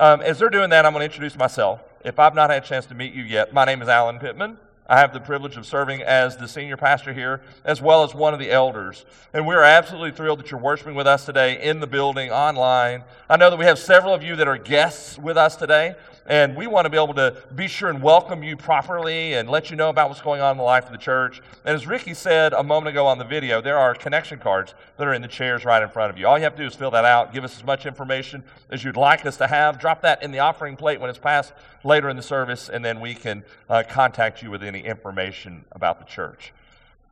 Um, as they're doing that, I'm going to introduce myself. If I've not had a chance to meet you yet, my name is Alan Pittman. I have the privilege of serving as the senior pastor here, as well as one of the elders. And we're absolutely thrilled that you're worshiping with us today in the building, online. I know that we have several of you that are guests with us today. And we want to be able to be sure and welcome you properly and let you know about what's going on in the life of the church. And as Ricky said a moment ago on the video, there are connection cards that are in the chairs right in front of you. All you have to do is fill that out, give us as much information as you'd like us to have, drop that in the offering plate when it's passed later in the service, and then we can uh, contact you with any information about the church.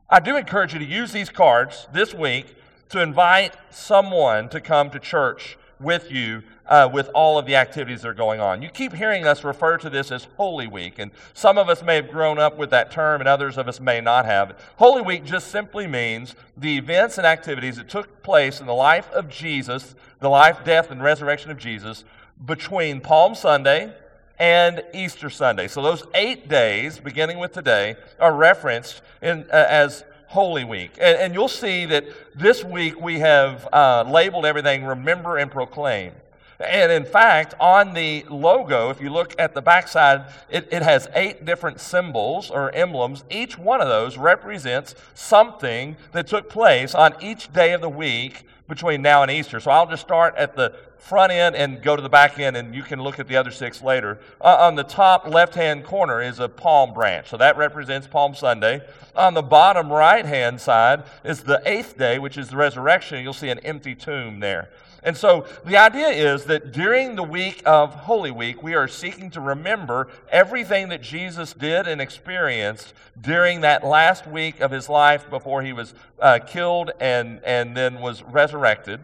I do encourage you to use these cards this week to invite someone to come to church with you uh, with all of the activities that are going on. You keep hearing us refer to this as Holy Week, and some of us may have grown up with that term, and others of us may not have. Holy Week just simply means the events and activities that took place in the life of Jesus, the life, death, and resurrection of Jesus, between Palm Sunday and Easter Sunday. So those eight days, beginning with today, are referenced in, uh, as Holy Week. And, and, you'll see that this week we have uh, labeled everything Remember and Proclaim. And in fact, on the logo, if you look at the backside, it, it has eight different symbols or emblems. Each one of those represents something that took place on each day of the week between now and Easter. So I'll just start at the front end and go to the back end, and you can look at the other six later. Uh, on the top left hand corner is a palm branch. So that represents Palm Sunday. On the bottom right hand side is the eighth day, which is the resurrection. You'll see an empty tomb there. And so the idea is that during the week of Holy Week, we are seeking to remember everything that Jesus did and experienced during that last week of his life before he was uh, killed and, and then was resurrected.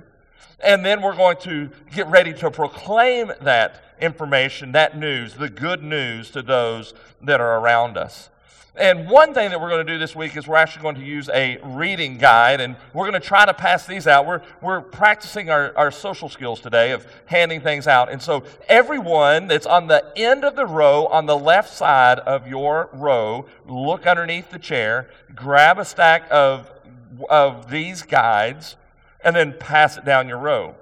And then we're going to get ready to proclaim that information, that news, the good news to those that are around us. And one thing that we're going to do this week is we're actually going to use a reading guide, and we're going to try to pass these out. We're, we're practicing our, our social skills today of handing things out. And so, everyone that's on the end of the row, on the left side of your row, look underneath the chair, grab a stack of, of these guides, and then pass it down your row.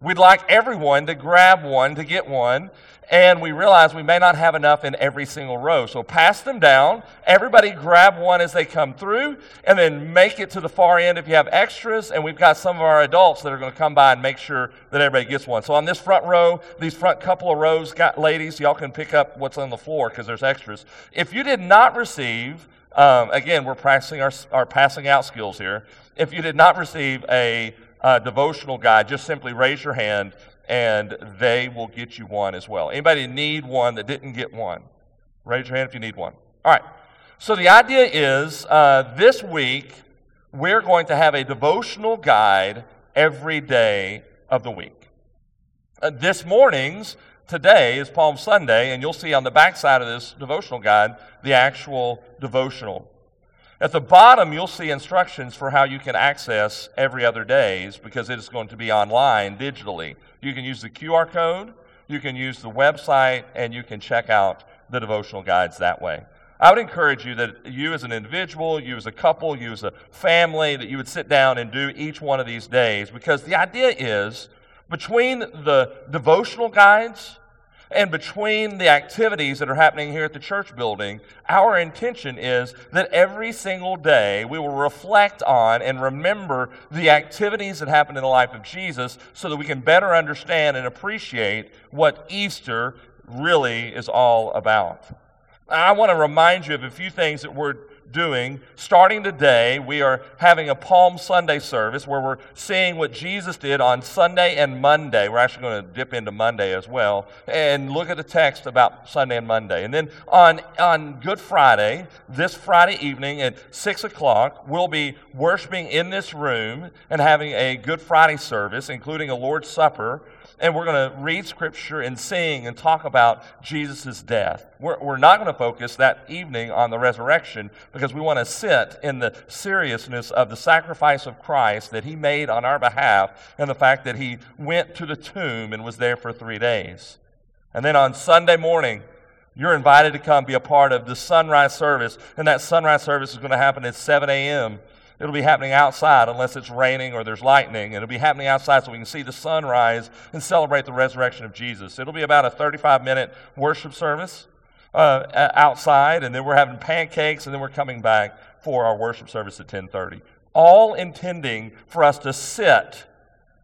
We'd like everyone to grab one, to get one, and we realize we may not have enough in every single row. So pass them down. Everybody grab one as they come through, and then make it to the far end if you have extras. And we've got some of our adults that are going to come by and make sure that everybody gets one. So on this front row, these front couple of rows, got ladies, y'all can pick up what's on the floor because there's extras. If you did not receive, um, again, we're practicing our, our passing out skills here. If you did not receive a uh, devotional guide, just simply raise your hand and they will get you one as well. Anybody need one that didn't get one? Raise your hand if you need one. All right. So the idea is uh, this week we're going to have a devotional guide every day of the week. Uh, this morning's today is Palm Sunday, and you'll see on the backside of this devotional guide the actual devotional at the bottom, you'll see instructions for how you can access every other days because it is going to be online digitally. You can use the QR code, you can use the website, and you can check out the devotional guides that way. I would encourage you that you as an individual, you as a couple, you as a family, that you would sit down and do each one of these days because the idea is between the devotional guides and between the activities that are happening here at the church building, our intention is that every single day we will reflect on and remember the activities that happened in the life of Jesus so that we can better understand and appreciate what Easter really is all about. I want to remind you of a few things that we're doing. Starting today, we are having a Palm Sunday service where we're seeing what Jesus did on Sunday and Monday. We're actually going to dip into Monday as well and look at the text about Sunday and Monday. And then on, on Good Friday, this Friday evening at 6 o'clock, we'll be worshiping in this room and having a Good Friday service, including a Lord's Supper and we're going to read scripture and sing and talk about Jesus' death. We're, we're not going to focus that evening on the resurrection because we want to sit in the seriousness of the sacrifice of Christ that he made on our behalf and the fact that he went to the tomb and was there for three days. And then on Sunday morning, you're invited to come be a part of the sunrise service, and that sunrise service is going to happen at 7 a.m. It'll be happening outside unless it's raining or there's lightning. It'll be happening outside so we can see the sunrise and celebrate the resurrection of Jesus. It'll be about a 35 minute worship service uh, outside, and then we're having pancakes, and then we're coming back for our worship service at 10:30. All intending for us to sit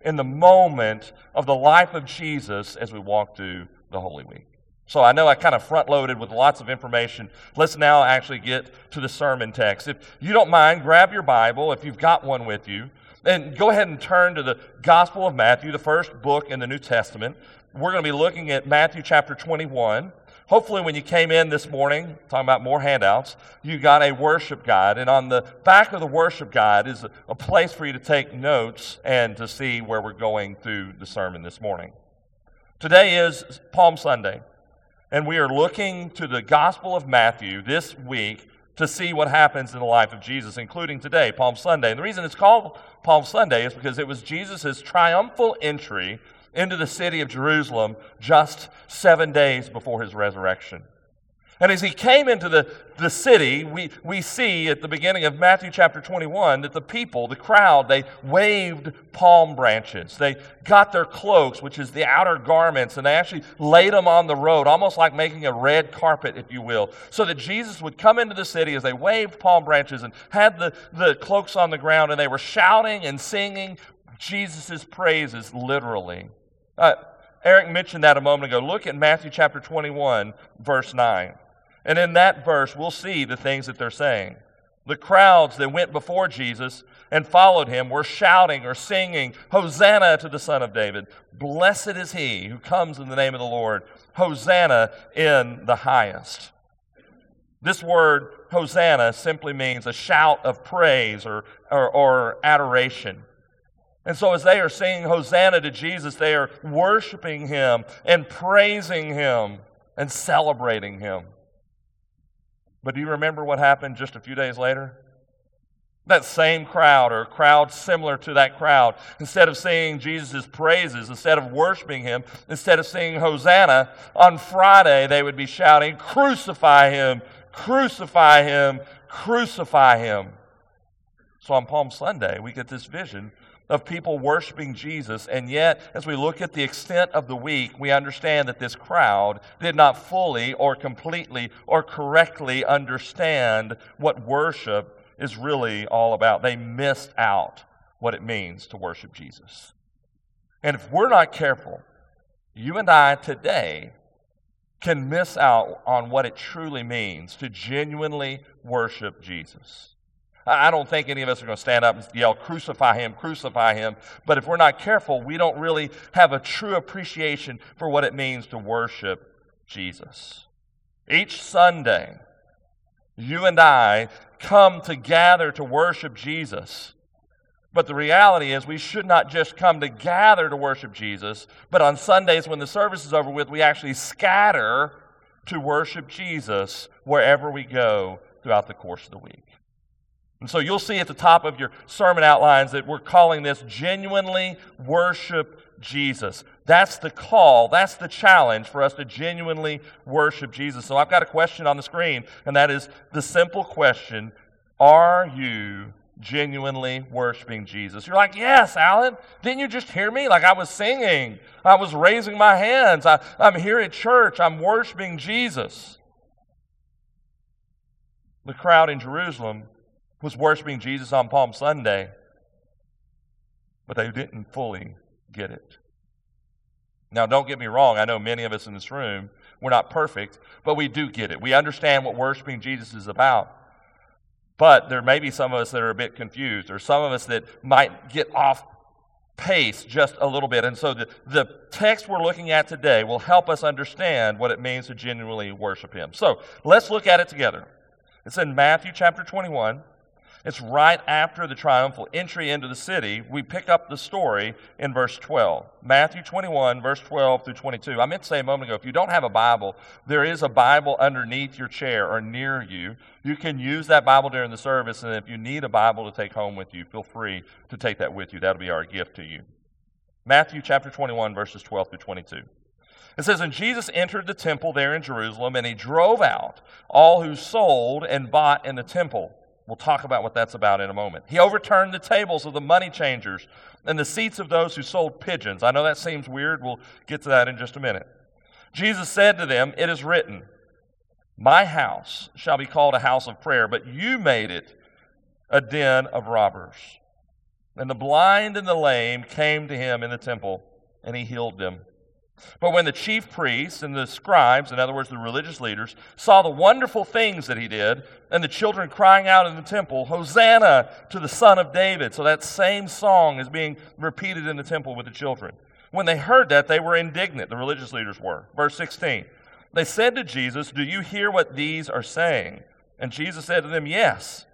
in the moment of the life of Jesus as we walk through the Holy Week. So I know I kind of front loaded with lots of information. Let's now actually get to the sermon text. If you don't mind, grab your Bible if you've got one with you, and go ahead and turn to the Gospel of Matthew, the first book in the New Testament. We're going to be looking at Matthew chapter 21. Hopefully, when you came in this morning, talking about more handouts, you got a worship guide. And on the back of the worship guide is a, place for you to take notes and to see where we're going through the sermon this morning. Today is Palm Sunday, and we are looking to the Gospel of Matthew this week to see what happens in the life of Jesus, including today, Palm Sunday. And the reason it's called Palm Sunday is because it was Jesus' triumphal entry into the city of Jerusalem just seven days before his resurrection. And as he came into the, the city, we, we see at the beginning of Matthew chapter 21 that the people, the crowd, they waved palm branches. They got their cloaks, which is the outer garments, and they actually laid them on the road, almost like making a red carpet, if you will, so that Jesus would come into the city as they waved palm branches and had the, the cloaks on the ground, and they were shouting and singing Jesus' praises literally. Uh, Eric mentioned that a moment ago. Look at Matthew chapter 21, verse 9. And in that verse, we'll see the things that they're saying. The crowds that went before Jesus and followed him were shouting or singing, Hosanna to the Son of David. Blessed is he who comes in the name of the Lord. Hosanna in the highest. This word, Hosanna, simply means a shout of praise or, or, or adoration. And so, as they are singing Hosanna to Jesus, they are worshiping him and praising him and celebrating him. But do you remember what happened just a few days later? That same crowd, or a crowd similar to that crowd, instead of singing Jesus' praises, instead of worshiping him, instead of singing Hosanna, on Friday they would be shouting, Crucify him, crucify him, crucify him. So on Palm Sunday, we get this vision of people worshiping Jesus. And yet, as we look at the extent of the week, we understand that this crowd did not fully or completely or correctly understand what worship is really all about. They missed out what it means to worship Jesus. And if we're not careful, you and I today can miss out on what it truly means to genuinely worship Jesus. I don't think any of us are going to stand up and yell, Crucify him, crucify him. But if we're not careful, we don't really have a true appreciation for what it means to worship Jesus. Each Sunday, you and I come to gather to worship Jesus. But the reality is, we should not just come to gather to worship Jesus, but on Sundays when the service is over with, we actually scatter to worship Jesus wherever we go throughout the course of the week. And so you'll see at the top of your sermon outlines that we're calling this genuinely worship Jesus. That's the call, that's the challenge for us to genuinely worship Jesus. So I've got a question on the screen, and that is the simple question Are you genuinely worshiping Jesus? You're like, Yes, Alan. Didn't you just hear me? Like I was singing, I was raising my hands, I, I'm here at church, I'm worshiping Jesus. The crowd in Jerusalem was worshiping Jesus on Palm Sunday, but they didn't fully get it. Now, don't get me wrong. I know many of us in this room, we're not perfect, but we do get it. We understand what worshiping Jesus is about. But there may be some of us that are a bit confused, or some of us that might get off pace just a little bit. And so the, the text we're looking at today will help us understand what it means to genuinely worship Him. So let's look at it together. It's in Matthew chapter 21. It's right after the triumphal entry into the city. We pick up the story in verse 12. Matthew 21, verse 12 through 22. I meant to say a moment ago, if you don't have a Bible, there is a Bible underneath your chair or near you. You can use that Bible during the service, and if you need a Bible to take home with you, feel free to take that with you. That'll be our gift to you. Matthew chapter 21, verses 12 through 22. It says, And Jesus entered the temple there in Jerusalem, and he drove out all who sold and bought in the temple We'll talk about what that's about in a moment. He overturned the tables of the money changers and the seats of those who sold pigeons. I know that seems weird. We'll get to that in just a minute. Jesus said to them, It is written, My house shall be called a house of prayer, but you made it a den of robbers. And the blind and the lame came to him in the temple, and he healed them. But when the chief priests and the scribes, in other words, the religious leaders, saw the wonderful things that he did, and the children crying out in the temple, Hosanna to the Son of David. So that same song is being repeated in the temple with the children. When they heard that, they were indignant, the religious leaders were. Verse 16. They said to Jesus, Do you hear what these are saying? And Jesus said to them, Yes.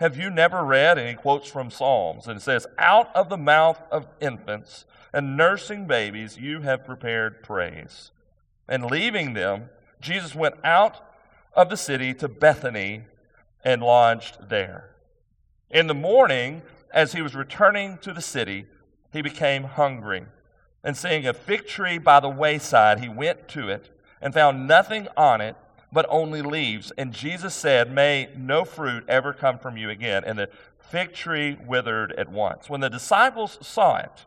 Have you never read? And he quotes from Psalms, and says, Out of the mouth of infants and nursing babies, you have prepared praise. And leaving them, Jesus went out of the city to Bethany and lodged there. In the morning, as he was returning to the city, he became hungry. And seeing a fig tree by the wayside, he went to it and found nothing on it but only leaves. And Jesus said, May no fruit ever come from you again. And the fig tree withered at once. When the disciples saw it,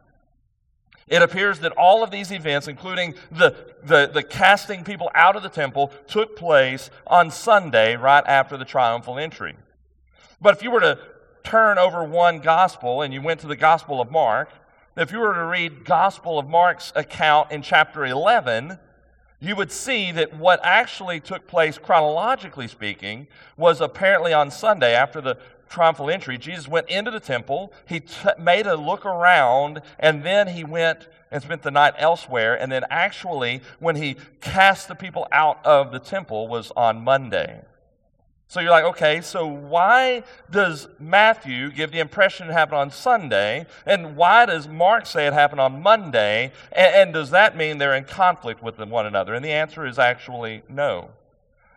it appears that all of these events, including the, the, the, casting people out of the temple, took place on Sunday right after the triumphal entry. But if you were to turn over one gospel and you went to the Gospel of Mark, if you were to read Gospel of Mark's account in chapter 11, you would see that what actually took place, chronologically speaking, was apparently on Sunday after the triumphal entry, Jesus went into the temple. He t- made a look around, and then he went and spent the night elsewhere. And then, actually, when he cast the people out of the temple, was on Monday. So you're like, okay, so why does Matthew give the impression it happened on Sunday? And why does Mark say it happened on Monday? And, and does that mean they're in conflict with one another? And the answer is actually no.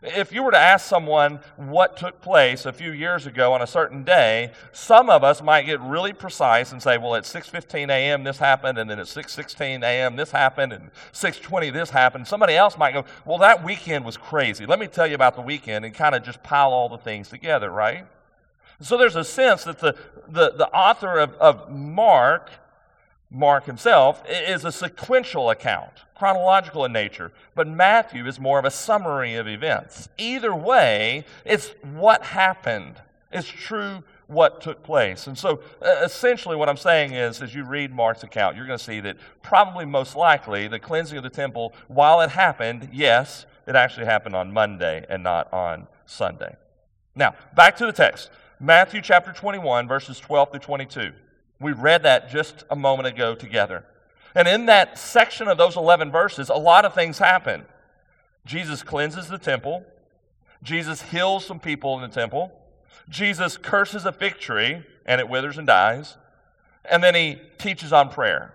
If you were to ask someone what took place a few years ago on a certain day, some of us might get really precise and say, well, at 6.15 a.m. this happened, and then at 6.16 a.m. this happened, and 6.20 this happened. Somebody else might go, well, that weekend was crazy. Let me tell you about the weekend and kind of just pile all the things together, right? So there's a sense that the, the, the author of, of Mark Mark himself is a sequential account, chronological in nature, but Matthew is more of a summary of events. Either way, it's what happened. It's true what took place. And so essentially what I'm saying is as you read Mark's account, you're going to see that probably most likely the cleansing of the temple, while it happened, yes, it actually happened on Monday and not on Sunday. Now, back to the text. Matthew chapter 21, verses 12 through 22. We read that just a moment ago together. And in that section of those 11 verses, a lot of things happen. Jesus cleanses the temple. Jesus heals some people in the temple. Jesus curses a fig tree and it withers and dies. And then he teaches on prayer.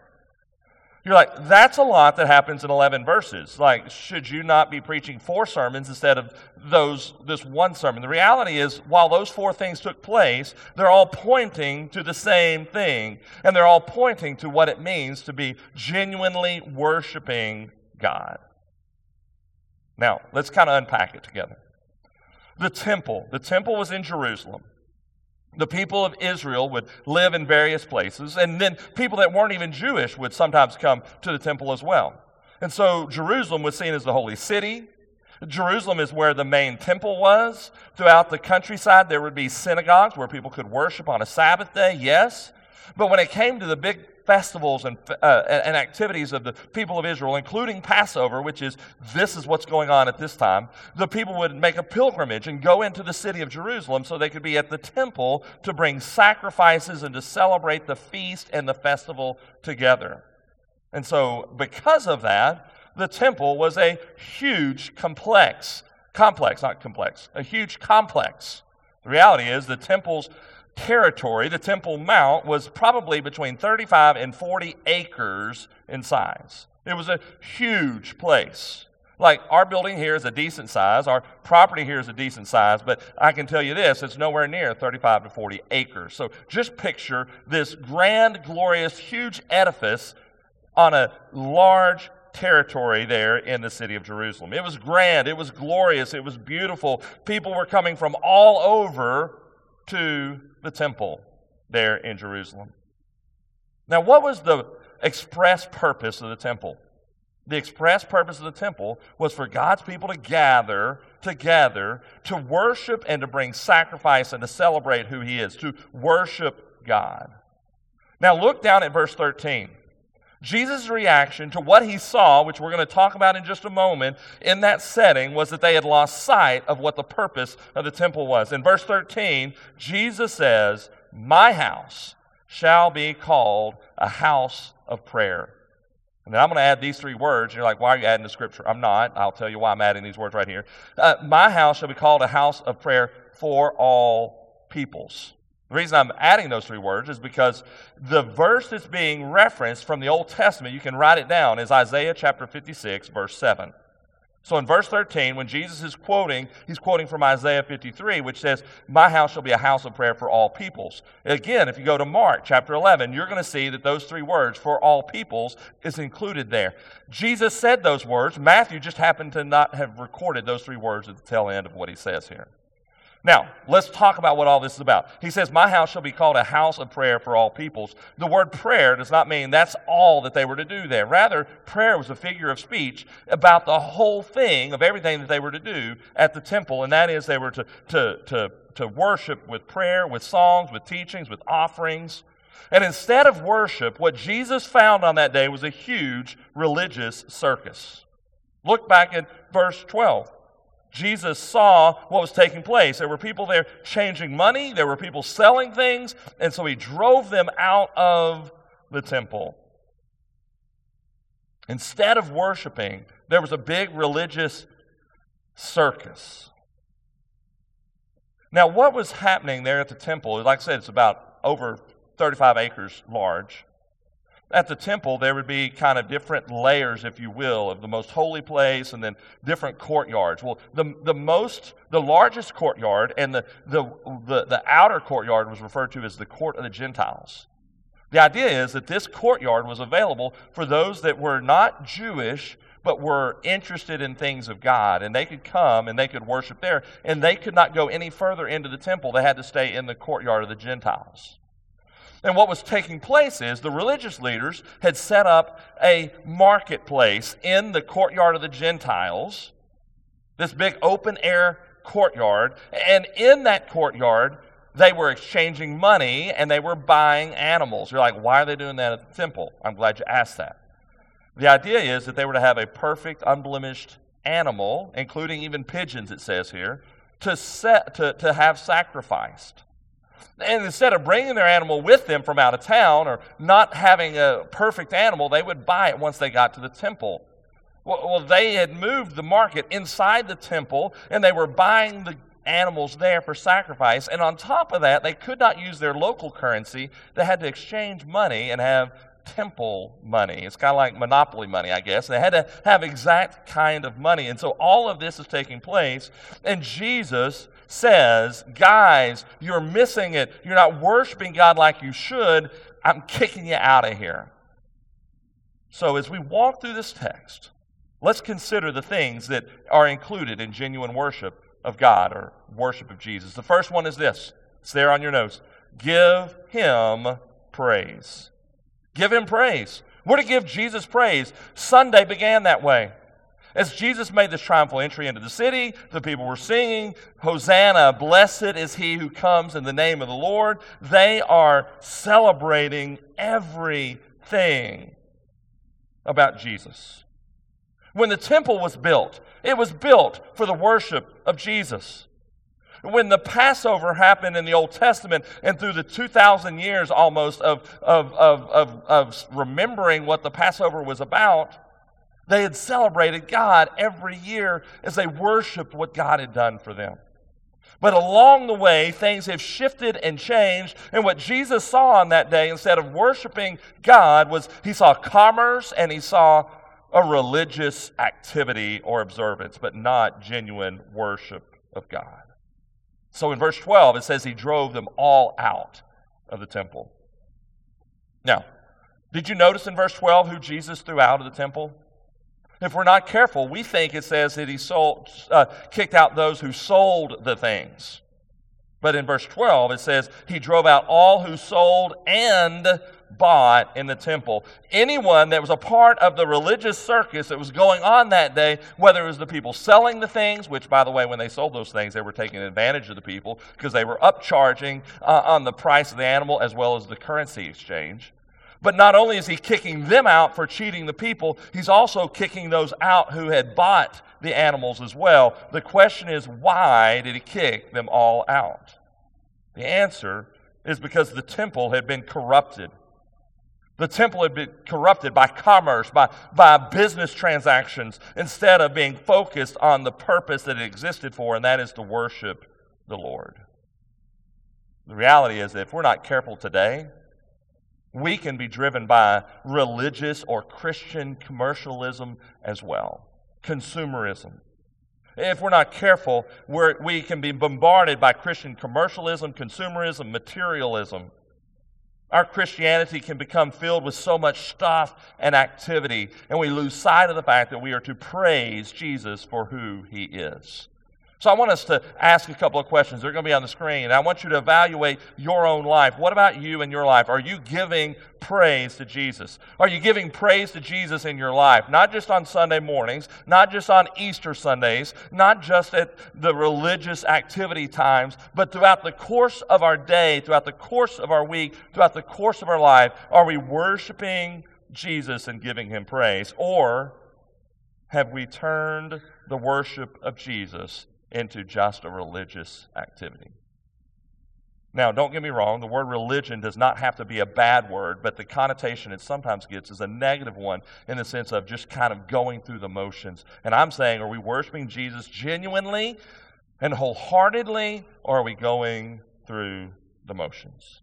You're like, that's a lot that happens in 11 verses. Like, should you not be preaching four sermons instead of those, this one sermon? The reality is, while those four things took place, they're all pointing to the same thing. And they're all pointing to what it means to be genuinely worshiping God. Now, let's kind of unpack it together. The temple. The temple was in Jerusalem the people of Israel would live in various places, and then people that weren't even Jewish would sometimes come to the temple as well. And so Jerusalem was seen as the holy city. Jerusalem is where the main temple was. Throughout the countryside, there would be synagogues where people could worship on a Sabbath day, yes. But when it came to the big festivals and, uh, and activities of the people of Israel, including Passover, which is this is what's going on at this time, the people would make a pilgrimage and go into the city of Jerusalem so they could be at the temple to bring sacrifices and to celebrate the feast and the festival together. And so, because of that, the temple was a huge complex, complex, not complex, a huge complex. The reality is the temple's territory, the Temple Mount, was probably between 35 and 40 acres in size. It was a huge place. Like our building here is a decent size, our property here is a decent size, but I can tell you this it's nowhere near 35 to 40 acres. So just picture this grand, glorious, huge edifice on a large territory there in the city of Jerusalem. It was grand, it was glorious, it was beautiful. People were coming from all over to the temple there in Jerusalem. Now, what was the express purpose of the temple? The express purpose of the temple was for God's people to gather together to worship and to bring sacrifice and to celebrate who He is, to worship God. Now, look down at verse 13. Jesus' reaction to what he saw, which we're going to talk about in just a moment, in that setting was that they had lost sight of what the purpose of the temple was. In verse 13, Jesus says, My house shall be called a house of prayer. And then I'm going to add these three words. You're like, why are you adding the scripture? I'm not. I'll tell you why I'm adding these words right here. Uh, my house shall be called a house of prayer for all peoples. The reason I'm adding those three words is because the verse that's being referenced from the Old Testament, you can write it down, is Isaiah chapter 56, verse 7. So in verse 13, when Jesus is quoting, he's quoting from Isaiah 53, which says, My house shall be a house of prayer for all peoples. Again, if you go to Mark chapter 11, you're going to see that those three words, for all peoples, is included there. Jesus said those words. Matthew just happened to not have recorded those three words at the tail end of what he says here. Now, let's talk about what all this is about. He says, My house shall be called a house of prayer for all peoples. The word prayer does not mean that's all that they were to do there. Rather, prayer was a figure of speech about the whole thing of everything that they were to do at the temple, and that is they were to, to, to, to worship with prayer, with songs, with teachings, with offerings. And instead of worship, what Jesus found on that day was a huge religious circus. Look back at verse 12. Jesus saw what was taking place. There were people there changing money, there were people selling things, and so he drove them out of the temple. Instead of worshiping, there was a big religious circus. Now, what was happening there at the temple? Like I said, it's about over 35 acres large at the temple, there would be kind of different layers, if you will, of the most holy place and then different courtyards. Well, the, the most, the largest courtyard and the, the, the, the outer courtyard was referred to as the court of the Gentiles. The idea is that this courtyard was available for those that were not Jewish, but were interested in things of God. And they could come and they could worship there. And they could not go any further into the temple. They had to stay in the courtyard of the Gentiles. And what was taking place is the religious leaders had set up a marketplace in the courtyard of the Gentiles, this big open air courtyard. And in that courtyard, they were exchanging money and they were buying animals. You're like, why are they doing that at the temple? I'm glad you asked that. The idea is that they were to have a perfect, unblemished animal, including even pigeons, it says here, to, set, to, to have sacrificed. And instead of bringing their animal with them from out of town or not having a perfect animal, they would buy it once they got to the temple. Well, they had moved the market inside the temple and they were buying the animals there for sacrifice. And on top of that, they could not use their local currency. They had to exchange money and have temple money. It's kind of like monopoly money, I guess. They had to have exact kind of money. And so all of this is taking place. And Jesus says, Guys, you're missing it. You're not worshiping God like you should. I'm kicking you out of here. So as we walk through this text, let's consider the things that are included in genuine worship of God or worship of Jesus. The first one is this it's there on your notes. Give him praise. Give him praise. We're to give Jesus praise. Sunday began that way. As Jesus made this triumphal entry into the city, the people were singing, Hosanna, blessed is he who comes in the name of the Lord. They are celebrating everything about Jesus. When the temple was built, it was built for the worship of Jesus. When the Passover happened in the Old Testament and through the 2,000 years almost of, of, of, of, of remembering what the Passover was about, they had celebrated God every year as they worshiped what God had done for them. But along the way, things have shifted and changed. And what Jesus saw on that day, instead of worshiping God, was he saw commerce and he saw a religious activity or observance, but not genuine worship of God. So in verse 12, it says he drove them all out of the temple. Now, did you notice in verse 12 who Jesus threw out of the temple? If we're not careful, we think it says that he sold, uh, kicked out those who sold the things. But in verse 12, it says, He drove out all who sold and bought in the temple. Anyone that was a part of the religious circus that was going on that day, whether it was the people selling the things, which, by the way, when they sold those things, they were taking advantage of the people because they were upcharging uh, on the price of the animal as well as the currency exchange. But not only is he kicking them out for cheating the people, he's also kicking those out who had bought the animals as well. The question is, why did he kick them all out? The answer is because the temple had been corrupted. The temple had been corrupted by commerce, by, by business transactions, instead of being focused on the purpose that it existed for, and that is to worship the Lord. The reality is that if we're not careful today, we can be driven by religious or Christian commercialism as well, consumerism. If we're not careful, we're, we can be bombarded by Christian commercialism, consumerism, materialism. Our Christianity can become filled with so much stuff and activity, and we lose sight of the fact that we are to praise Jesus for who he is. So I want us to ask a couple of questions. They're going to be on the screen. I want you to evaluate your own life. What about you in your life? Are you giving praise to Jesus? Are you giving praise to Jesus in your life? Not just on Sunday mornings, not just on Easter Sundays, not just at the religious activity times, but throughout the course of our day, throughout the course of our week, throughout the course of our life, are we worshiping Jesus and giving him praise? Or have we turned the worship of Jesus into just a religious activity. Now, don't get me wrong, the word religion does not have to be a bad word, but the connotation it sometimes gets is a negative one in the sense of just kind of going through the motions. And I'm saying, are we worshiping Jesus genuinely and wholeheartedly, or are we going through the motions?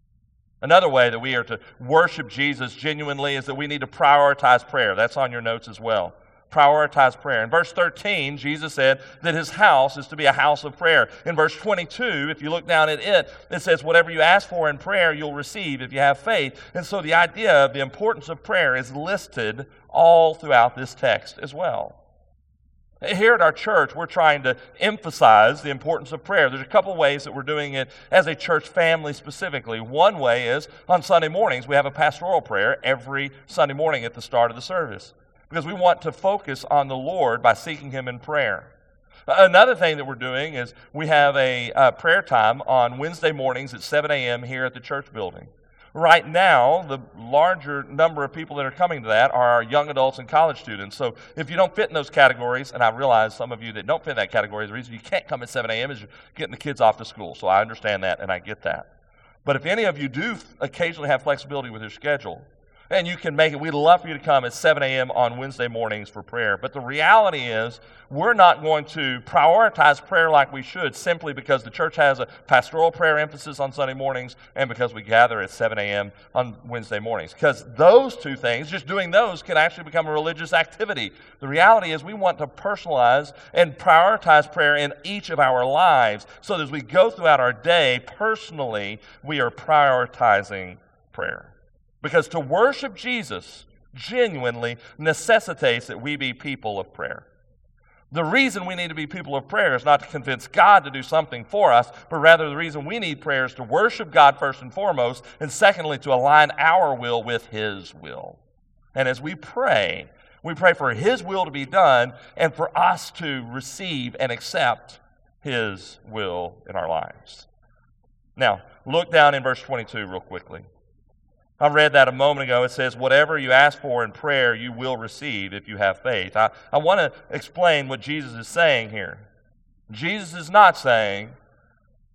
Another way that we are to worship Jesus genuinely is that we need to prioritize prayer. That's on your notes as well prioritize prayer. In verse 13, Jesus said that his house is to be a house of prayer. In verse 22, if you look down at it, it says, Whatever you ask for in prayer, you'll receive if you have faith. And so the idea of the importance of prayer is listed all throughout this text as well. Here at our church, we're trying to emphasize the importance of prayer. There's a couple ways that we're doing it as a church family specifically. One way is on Sunday mornings, we have a pastoral prayer every Sunday morning at the start of the service because we want to focus on the Lord by seeking Him in prayer. Another thing that we're doing is we have a uh, prayer time on Wednesday mornings at 7 a.m. here at the church building. Right now, the larger number of people that are coming to that are young adults and college students. So if you don't fit in those categories, and I realize some of you that don't fit in that category, the reason you can't come at 7 a.m. is you're getting the kids off to school. So I understand that and I get that. But if any of you do occasionally have flexibility with your schedule, and you can make it. We'd love for you to come at 7 a.m. on Wednesday mornings for prayer. But the reality is, we're not going to prioritize prayer like we should simply because the church has a pastoral prayer emphasis on Sunday mornings and because we gather at 7 a.m. on Wednesday mornings. Because those two things, just doing those, can actually become a religious activity. The reality is, we want to personalize and prioritize prayer in each of our lives so that as we go throughout our day, personally, we are prioritizing prayer. Because to worship Jesus genuinely necessitates that we be people of prayer. The reason we need to be people of prayer is not to convince God to do something for us, but rather the reason we need prayer is to worship God first and foremost, and secondly, to align our will with His will. And as we pray, we pray for His will to be done and for us to receive and accept His will in our lives. Now, look down in verse 22 real quickly. I read that a moment ago. It says, Whatever you ask for in prayer, you will receive if you have faith. I, I want to explain what Jesus is saying here. Jesus is not saying,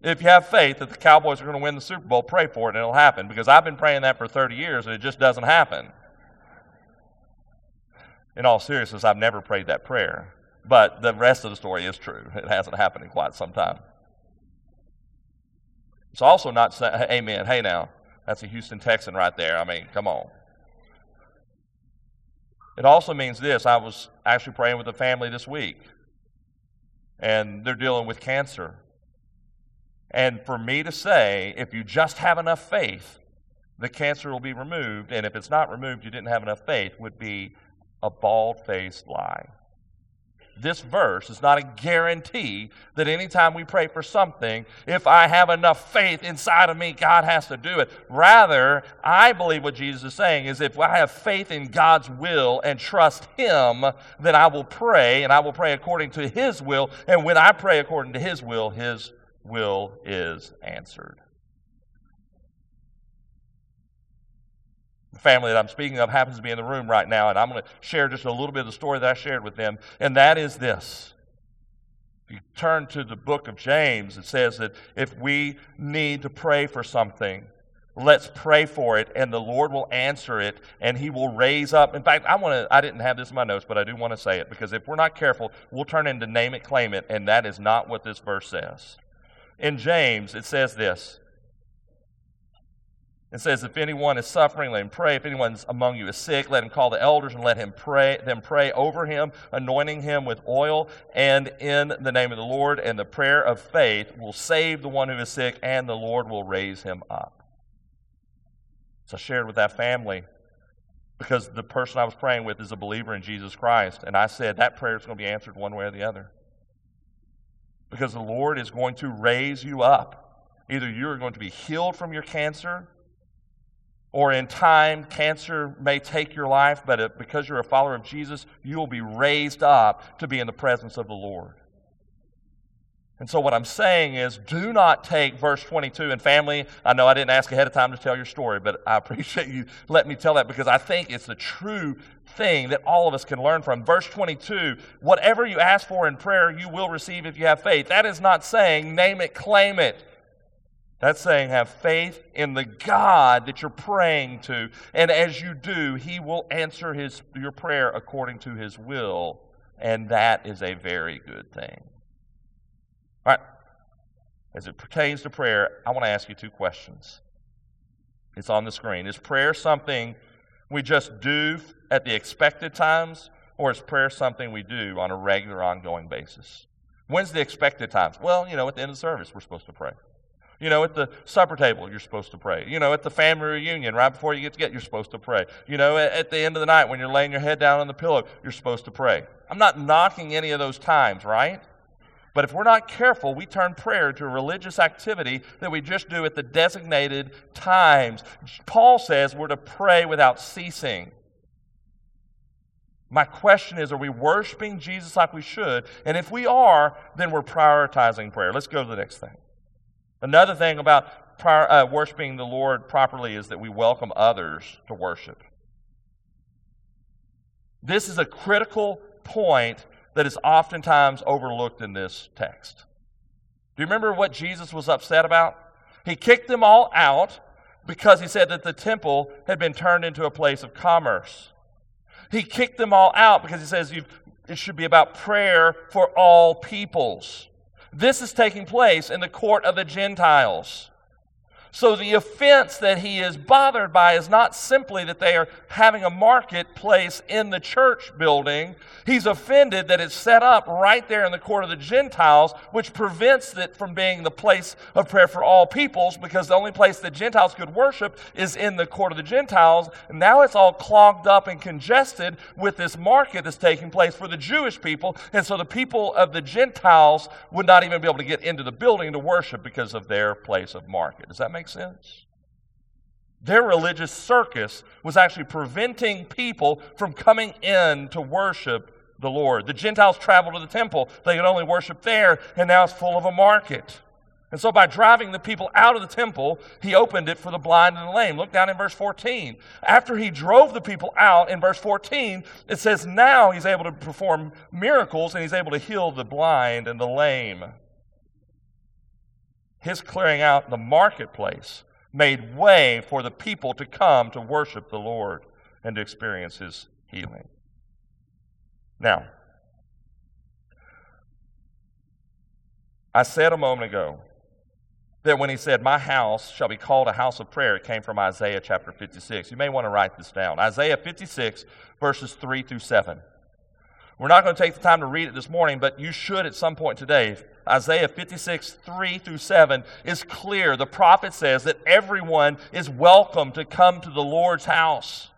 if you have faith that the Cowboys are going to win the Super Bowl, pray for it and it'll happen. Because I've been praying that for 30 years and it just doesn't happen. In all seriousness, I've never prayed that prayer. But the rest of the story is true. It hasn't happened in quite some time. It's also not saying, amen, hey now, that's a Houston Texan right there. I mean, come on. It also means this I was actually praying with a family this week, and they're dealing with cancer. And for me to say, if you just have enough faith, the cancer will be removed, and if it's not removed, you didn't have enough faith, would be a bald faced lie this verse is not a guarantee that anytime we pray for something, if I have enough faith inside of me, God has to do it. Rather, I believe what Jesus is saying is if I have faith in God's will and trust Him, then I will pray, and I will pray according to His will. And when I pray according to His will, His will is answered. Family that I'm speaking of happens to be in the room right now, and I'm going to share just a little bit of the story that I shared with them, and that is this. If you turn to the book of James, it says that if we need to pray for something, let's pray for it, and the Lord will answer it, and He will raise up. In fact, I want to. I didn't have this in my notes, but I do want to say it because if we're not careful, we'll turn into name it, claim it, and that is not what this verse says. In James, it says this it says, If anyone is suffering, let him pray. If anyone among you is sick, let him call the elders and let him pray, them pray over him, anointing him with oil and in the name of the Lord. And the prayer of faith will save the one who is sick, and the Lord will raise him up. So I shared with that family because the person I was praying with is a believer in Jesus Christ. And I said, That prayer is going to be answered one way or the other. Because the Lord is going to raise you up. Either you're going to be healed from your cancer or in time, cancer may take your life, but because you're a follower of Jesus, you will be raised up to be in the presence of the Lord. And so, what I'm saying is, do not take verse 22 and family. I know I didn't ask ahead of time to tell your story, but I appreciate you letting me tell that because I think it's the true thing that all of us can learn from. Verse 22 whatever you ask for in prayer, you will receive if you have faith. That is not saying name it, claim it. That's saying have faith in the God that you're praying to. And as you do, He will answer his, your prayer according to His will. And that is a very good thing. All right. As it pertains to prayer, I want to ask you two questions. It's on the screen. Is prayer something we just do at the expected times, or is prayer something we do on a regular, ongoing basis? When's the expected times? Well, you know, at the end of service, we're supposed to pray. You know, at the supper table, you're supposed to pray. You know, at the family reunion, right before you get to get, you're supposed to pray. You know, at, at the end of the night when you're laying your head down on the pillow, you're supposed to pray. I'm not knocking any of those times, right? But if we're not careful, we turn prayer to a religious activity that we just do at the designated times. Paul says we're to pray without ceasing. My question is, are we worshiping Jesus like we should? And if we are, then we're prioritizing prayer. Let's go to the next thing. Another thing about prior, uh, worshiping the Lord properly is that we welcome others to worship. This is a critical point that is oftentimes overlooked in this text. Do you remember what Jesus was upset about? He kicked them all out because he said that the temple had been turned into a place of commerce. He kicked them all out because he says it should be about prayer for all peoples. This is taking place in the court of the Gentiles. So the offense that he is bothered by is not simply that they are having a marketplace in the church building. He's offended that it's set up right there in the court of the Gentiles, which prevents it from being the place of prayer for all peoples because the only place that Gentiles could worship is in the court of the Gentiles. Now it's all clogged up and congested with this market that's taking place for the Jewish people. And so the people of the Gentiles would not even be able to get into the building to worship because of their place of market. Does that make make sense? Their religious circus was actually preventing people from coming in to worship the Lord. The Gentiles traveled to the temple, they could only worship there, and now it's full of a market. And so, by driving the people out of the temple, he opened it for the blind and the lame. Look down in verse 14. After he drove the people out, in verse 14, it says, Now he's able to perform miracles and he's able to heal the blind and the lame his clearing out the marketplace made way for the people to come to worship the Lord and to experience his healing. Now, I said a moment ago that when he said, My house shall be called a house of prayer, it came from Isaiah chapter 56. You may want to write this down. Isaiah 56, verses 3 through 7. We're not going to take the time to read it this morning, but you should at some point today. Isaiah 56, 3 through 7 is clear. The prophet says that everyone is welcome to come to the Lord's house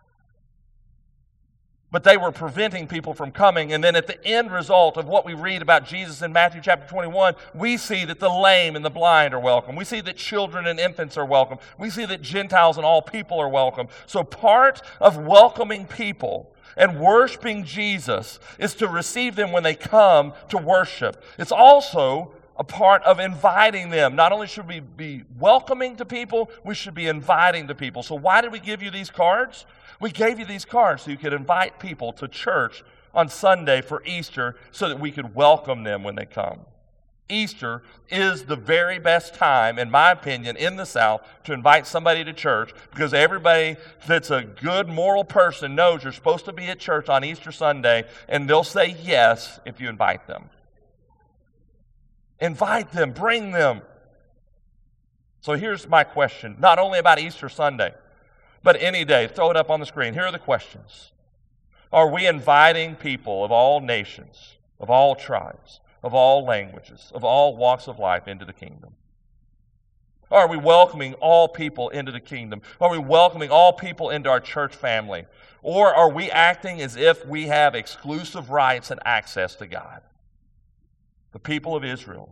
but they were preventing people from coming. And then at the end result of what we read about Jesus in Matthew chapter 21, we see that the lame and the blind are welcome. We see that children and infants are welcome. We see that Gentiles and all people are welcome. So part of welcoming people and worshiping Jesus is to receive them when they come to worship. It's also a part of inviting them. Not only should we be welcoming to people, we should be inviting to people. So why did we give you these cards? We gave you these cards so you could invite people to church on Sunday for Easter so that we could welcome them when they come. Easter is the very best time, in my opinion, in the South to invite somebody to church because everybody that's a good moral person knows you're supposed to be at church on Easter Sunday and they'll say yes if you invite them. Invite them, bring them. So here's my question not only about Easter Sunday, but any day. Throw it up on the screen. Here are the questions Are we inviting people of all nations, of all tribes, of all languages, of all walks of life into the kingdom? Are we welcoming all people into the kingdom? Are we welcoming all people into our church family? Or are we acting as if we have exclusive rights and access to God? The people of Israel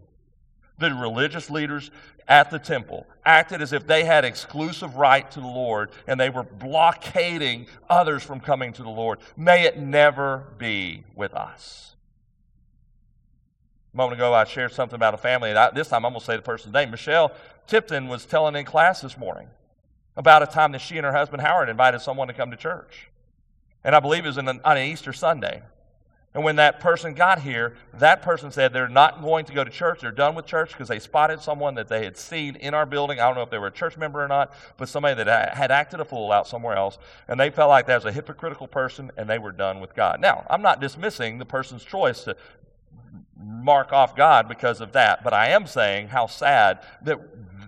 the religious leaders at the temple acted as if they had exclusive right to the Lord and they were blockading others from coming to the Lord. May it never be with us. A moment ago, I shared something about a family, and I, this time I'm going to say the person's name. Michelle Tipton was telling in class this morning about a time that she and her husband Howard invited someone to come to church. And I believe it was an, on an Easter Sunday. And when that person got here, that person said they're not going to go to church. They're done with church because they spotted someone that they had seen in our building. I don't know if they were a church member or not, but somebody that had acted a fool out somewhere else. And they felt like that was a hypocritical person and they were done with God. Now, I'm not dismissing the person's choice to mark off God because of that, but I am saying how sad that,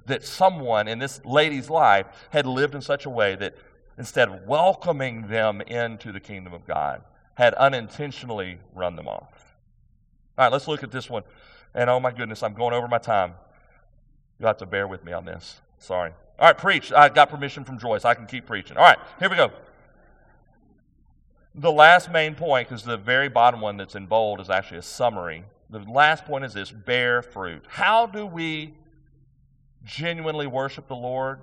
that someone in this lady's life had lived in such a way that instead of welcoming them into the kingdom of God, had unintentionally run them off. All right, let's look at this one. And oh my goodness, I'm going over my time. You'll have to bear with me on this. Sorry. All right, preach. I got permission from Joyce. I can keep preaching. All right, here we go. The last main point, because the very bottom one that's in bold is actually a summary. The last point is this bear fruit. How do we genuinely worship the Lord?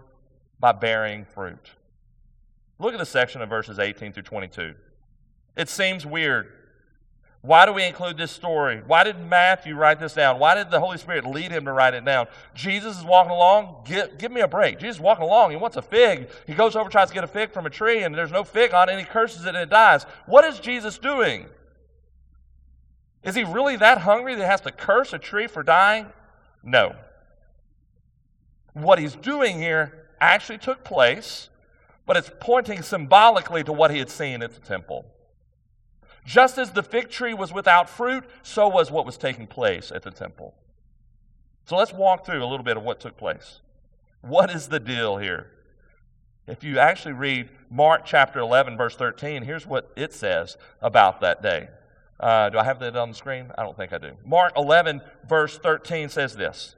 By bearing fruit. Look at the section of verses 18 through 22. It seems weird. Why do we include this story? Why did Matthew write this down? Why did the Holy Spirit lead him to write it down? Jesus is walking along. Give, give me a break. Jesus is walking along. He wants a fig. He goes over, tries to get a fig from a tree, and there's no fig on it, and he curses it and it dies. What is Jesus doing? Is he really that hungry that he has to curse a tree for dying? No. What he's doing here actually took place, but it's pointing symbolically to what he had seen at the temple. Just as the fig tree was without fruit, so was what was taking place at the temple. So let's walk through a little bit of what took place. What is the deal here? If you actually read Mark chapter 11, verse 13, here's what it says about that day. Uh, do I have that on the screen? I don't think I do. Mark 11, verse 13 says this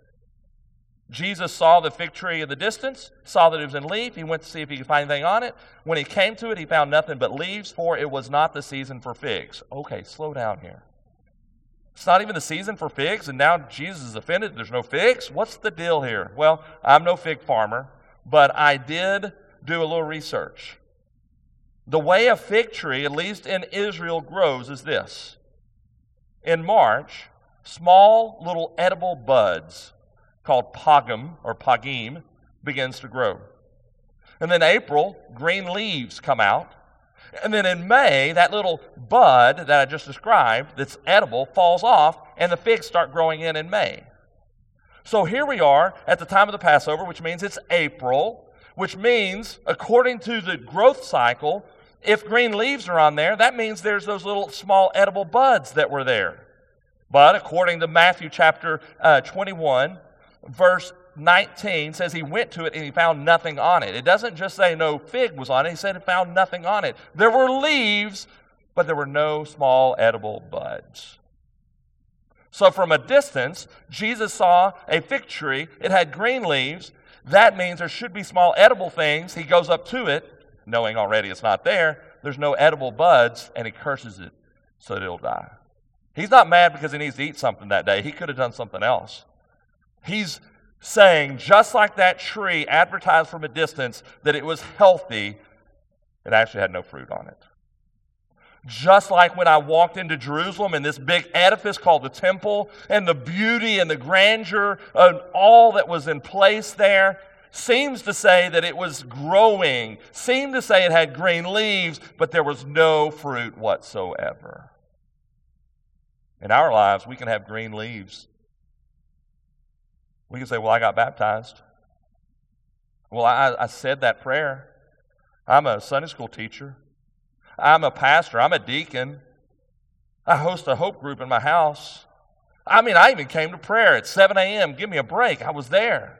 Jesus saw the fig tree in the distance, saw that it was in leaf. He went to see if he could find anything on it. When he came to it, he found nothing but leaves, for it was not the season for figs. Okay, slow down here. It's not even the season for figs, and now Jesus is offended. There's no figs? What's the deal here? Well, I'm no fig farmer, but I did do a little research. The way a fig tree, at least in Israel, grows is this. In March, small little edible buds called pagum or pagim begins to grow. And then April, green leaves come out. And then in May, that little bud that I just described that's edible falls off, and the figs start growing in in May. So here we are at the time of the Passover, which means it's April, which means, according to the growth cycle, if green leaves are on there, that means there's those little small edible buds that were there. But according to Matthew chapter uh, 21, verse 19 says he went to it and he found nothing on it. It doesn't just say no fig was on it, he said he found nothing on it. There were leaves, but there were no small edible buds. So from a distance, Jesus saw a fig tree. It had green leaves. That means there should be small edible things. He goes up to it, knowing already it's not there. There's no edible buds, and he curses it so that it'll die. He's not mad because he needs to eat something that day. He could have done something else. He's saying, just like that tree advertised from a distance that it was healthy, it actually had no fruit on it. Just like when I walked into Jerusalem and this big edifice called the temple, and the beauty and the grandeur of all that was in place there seems to say that it was growing, seemed to say it had green leaves, but there was no fruit whatsoever. In our lives, we can have green leaves. We can say, Well, I got baptized. Well, I, I said that prayer. I'm a Sunday school teacher. I'm a pastor. I'm a deacon. I host a hope group in my house. I mean, I even came to prayer at 7 a.m. Give me a break. I was there.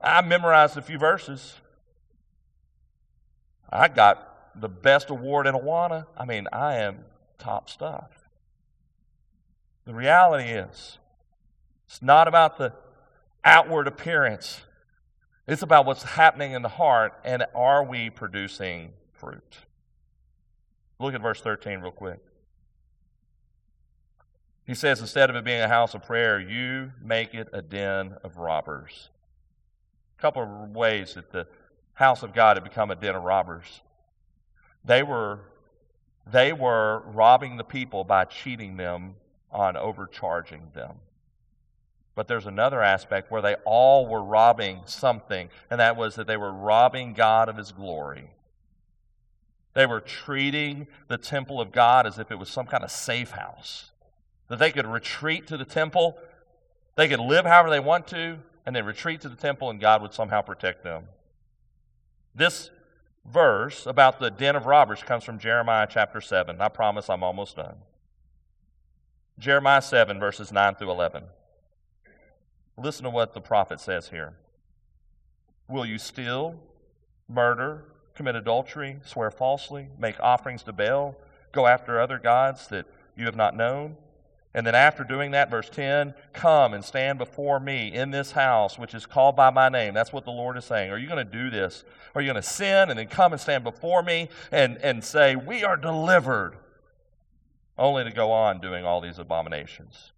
I memorized a few verses. I got the best award in Awana. I mean, I am top stuff. The reality is, it's not about the outward appearance. It's about what's happening in the heart, and are we producing fruit? Look at verse 13 real quick. He says, instead of it being a house of prayer, you make it a den of robbers. A couple of ways that the house of God had become a den of robbers. They were, they were robbing the people by cheating them on overcharging them. But there's another aspect where they all were robbing something, and that was that they were robbing God of his glory. They were treating the temple of God as if it was some kind of safe house. That they could retreat to the temple, they could live however they want to, and then retreat to the temple, and God would somehow protect them. This verse about the den of robbers comes from Jeremiah chapter 7. I promise I'm almost done. Jeremiah 7, verses 9 through 11. Listen to what the prophet says here. Will you steal, murder, commit adultery, swear falsely, make offerings to Baal, go after other gods that you have not known? And then after doing that, verse 10, come and stand before me in this house, which is called by my name. That's what the Lord is saying. Are you going to do this? Are you going to sin and then come and stand before me and, and say, We are delivered, only to go on doing all these abominations?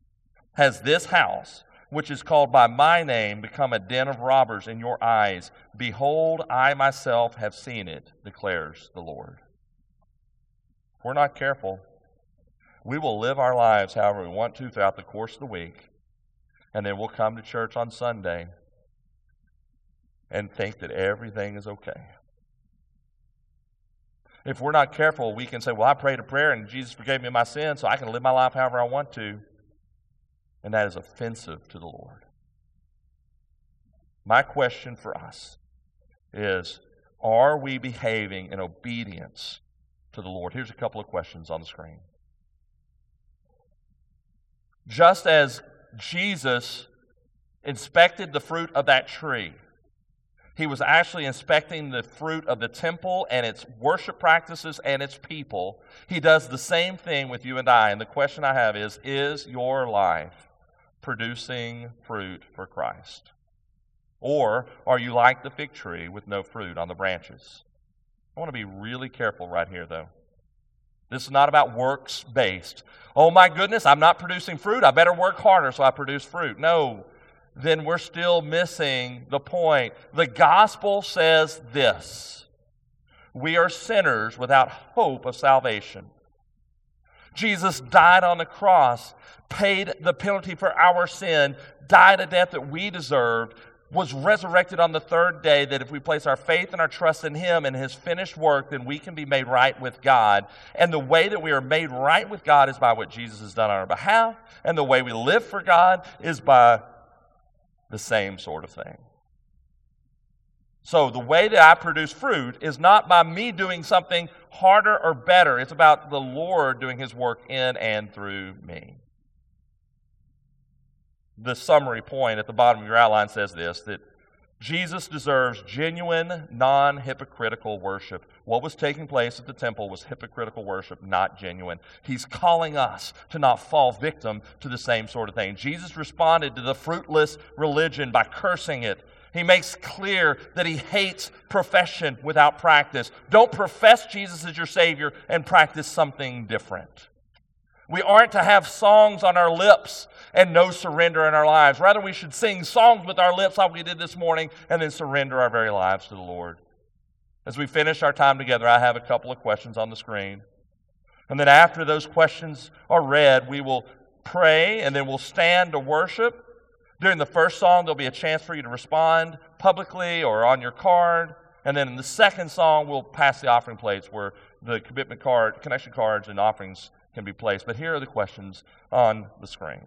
Has this house which is called by my name, become a den of robbers in your eyes. Behold, I myself have seen it, declares the Lord. If we're not careful, we will live our lives however we want to throughout the course of the week, and then we'll come to church on Sunday and think that everything is okay. If we're not careful, we can say, Well, I prayed a prayer and Jesus forgave me my sins, so I can live my life however I want to and that is offensive to the Lord. My question for us is Are we behaving in obedience to the Lord? Here's a couple of questions on the screen. Just as Jesus inspected the fruit of that tree, he was actually inspecting the fruit of the temple and its worship practices and its people. He does the same thing with you and I. And the question I have is Is your life producing fruit for Christ? Or are you like the fig tree with no fruit on the branches? I want to be really careful right here, though. This is not about works based. Oh my goodness, I'm not producing fruit. I better work harder so I produce fruit. No, then we're still missing the point. The gospel says this We are sinners without hope of salvation. Jesus died on the cross, paid the penalty for our sin, died a death that we deserved, was resurrected on the third day, that if we place our faith and our trust in Him and His finished work, then we can be made right with God. And the way that we are made right with God is by what Jesus has done on our behalf, and the way we live for God is by the same sort of thing. So, the way that I produce fruit is not by me doing something harder or better. It's about the Lord doing His work in and through me. the summary point at the bottom of your outline says this that Jesus deserves genuine, non hypocritical worship. What was taking place at the temple was hypocritical worship, not genuine. He's calling us to not fall victim to the same sort of thing. Jesus responded to the fruitless religion by cursing it. He makes clear that he hates profession without practice. Don't profess Jesus as your Savior and practice something different. We aren't to have songs on our lips and no surrender in our lives. Rather, we should sing songs with our lips like we did this morning and then surrender our very lives to the Lord. As we finish our time together, I have a couple of questions on the screen. And then after those questions are read, we will pray and then we'll stand to worship. During the first song, there'll be a chance for you to respond publicly or on your card. And then in the second song, we'll pass the offering plates where the commitment card, connection cards, and offerings can be placed. But here are the questions on the screen.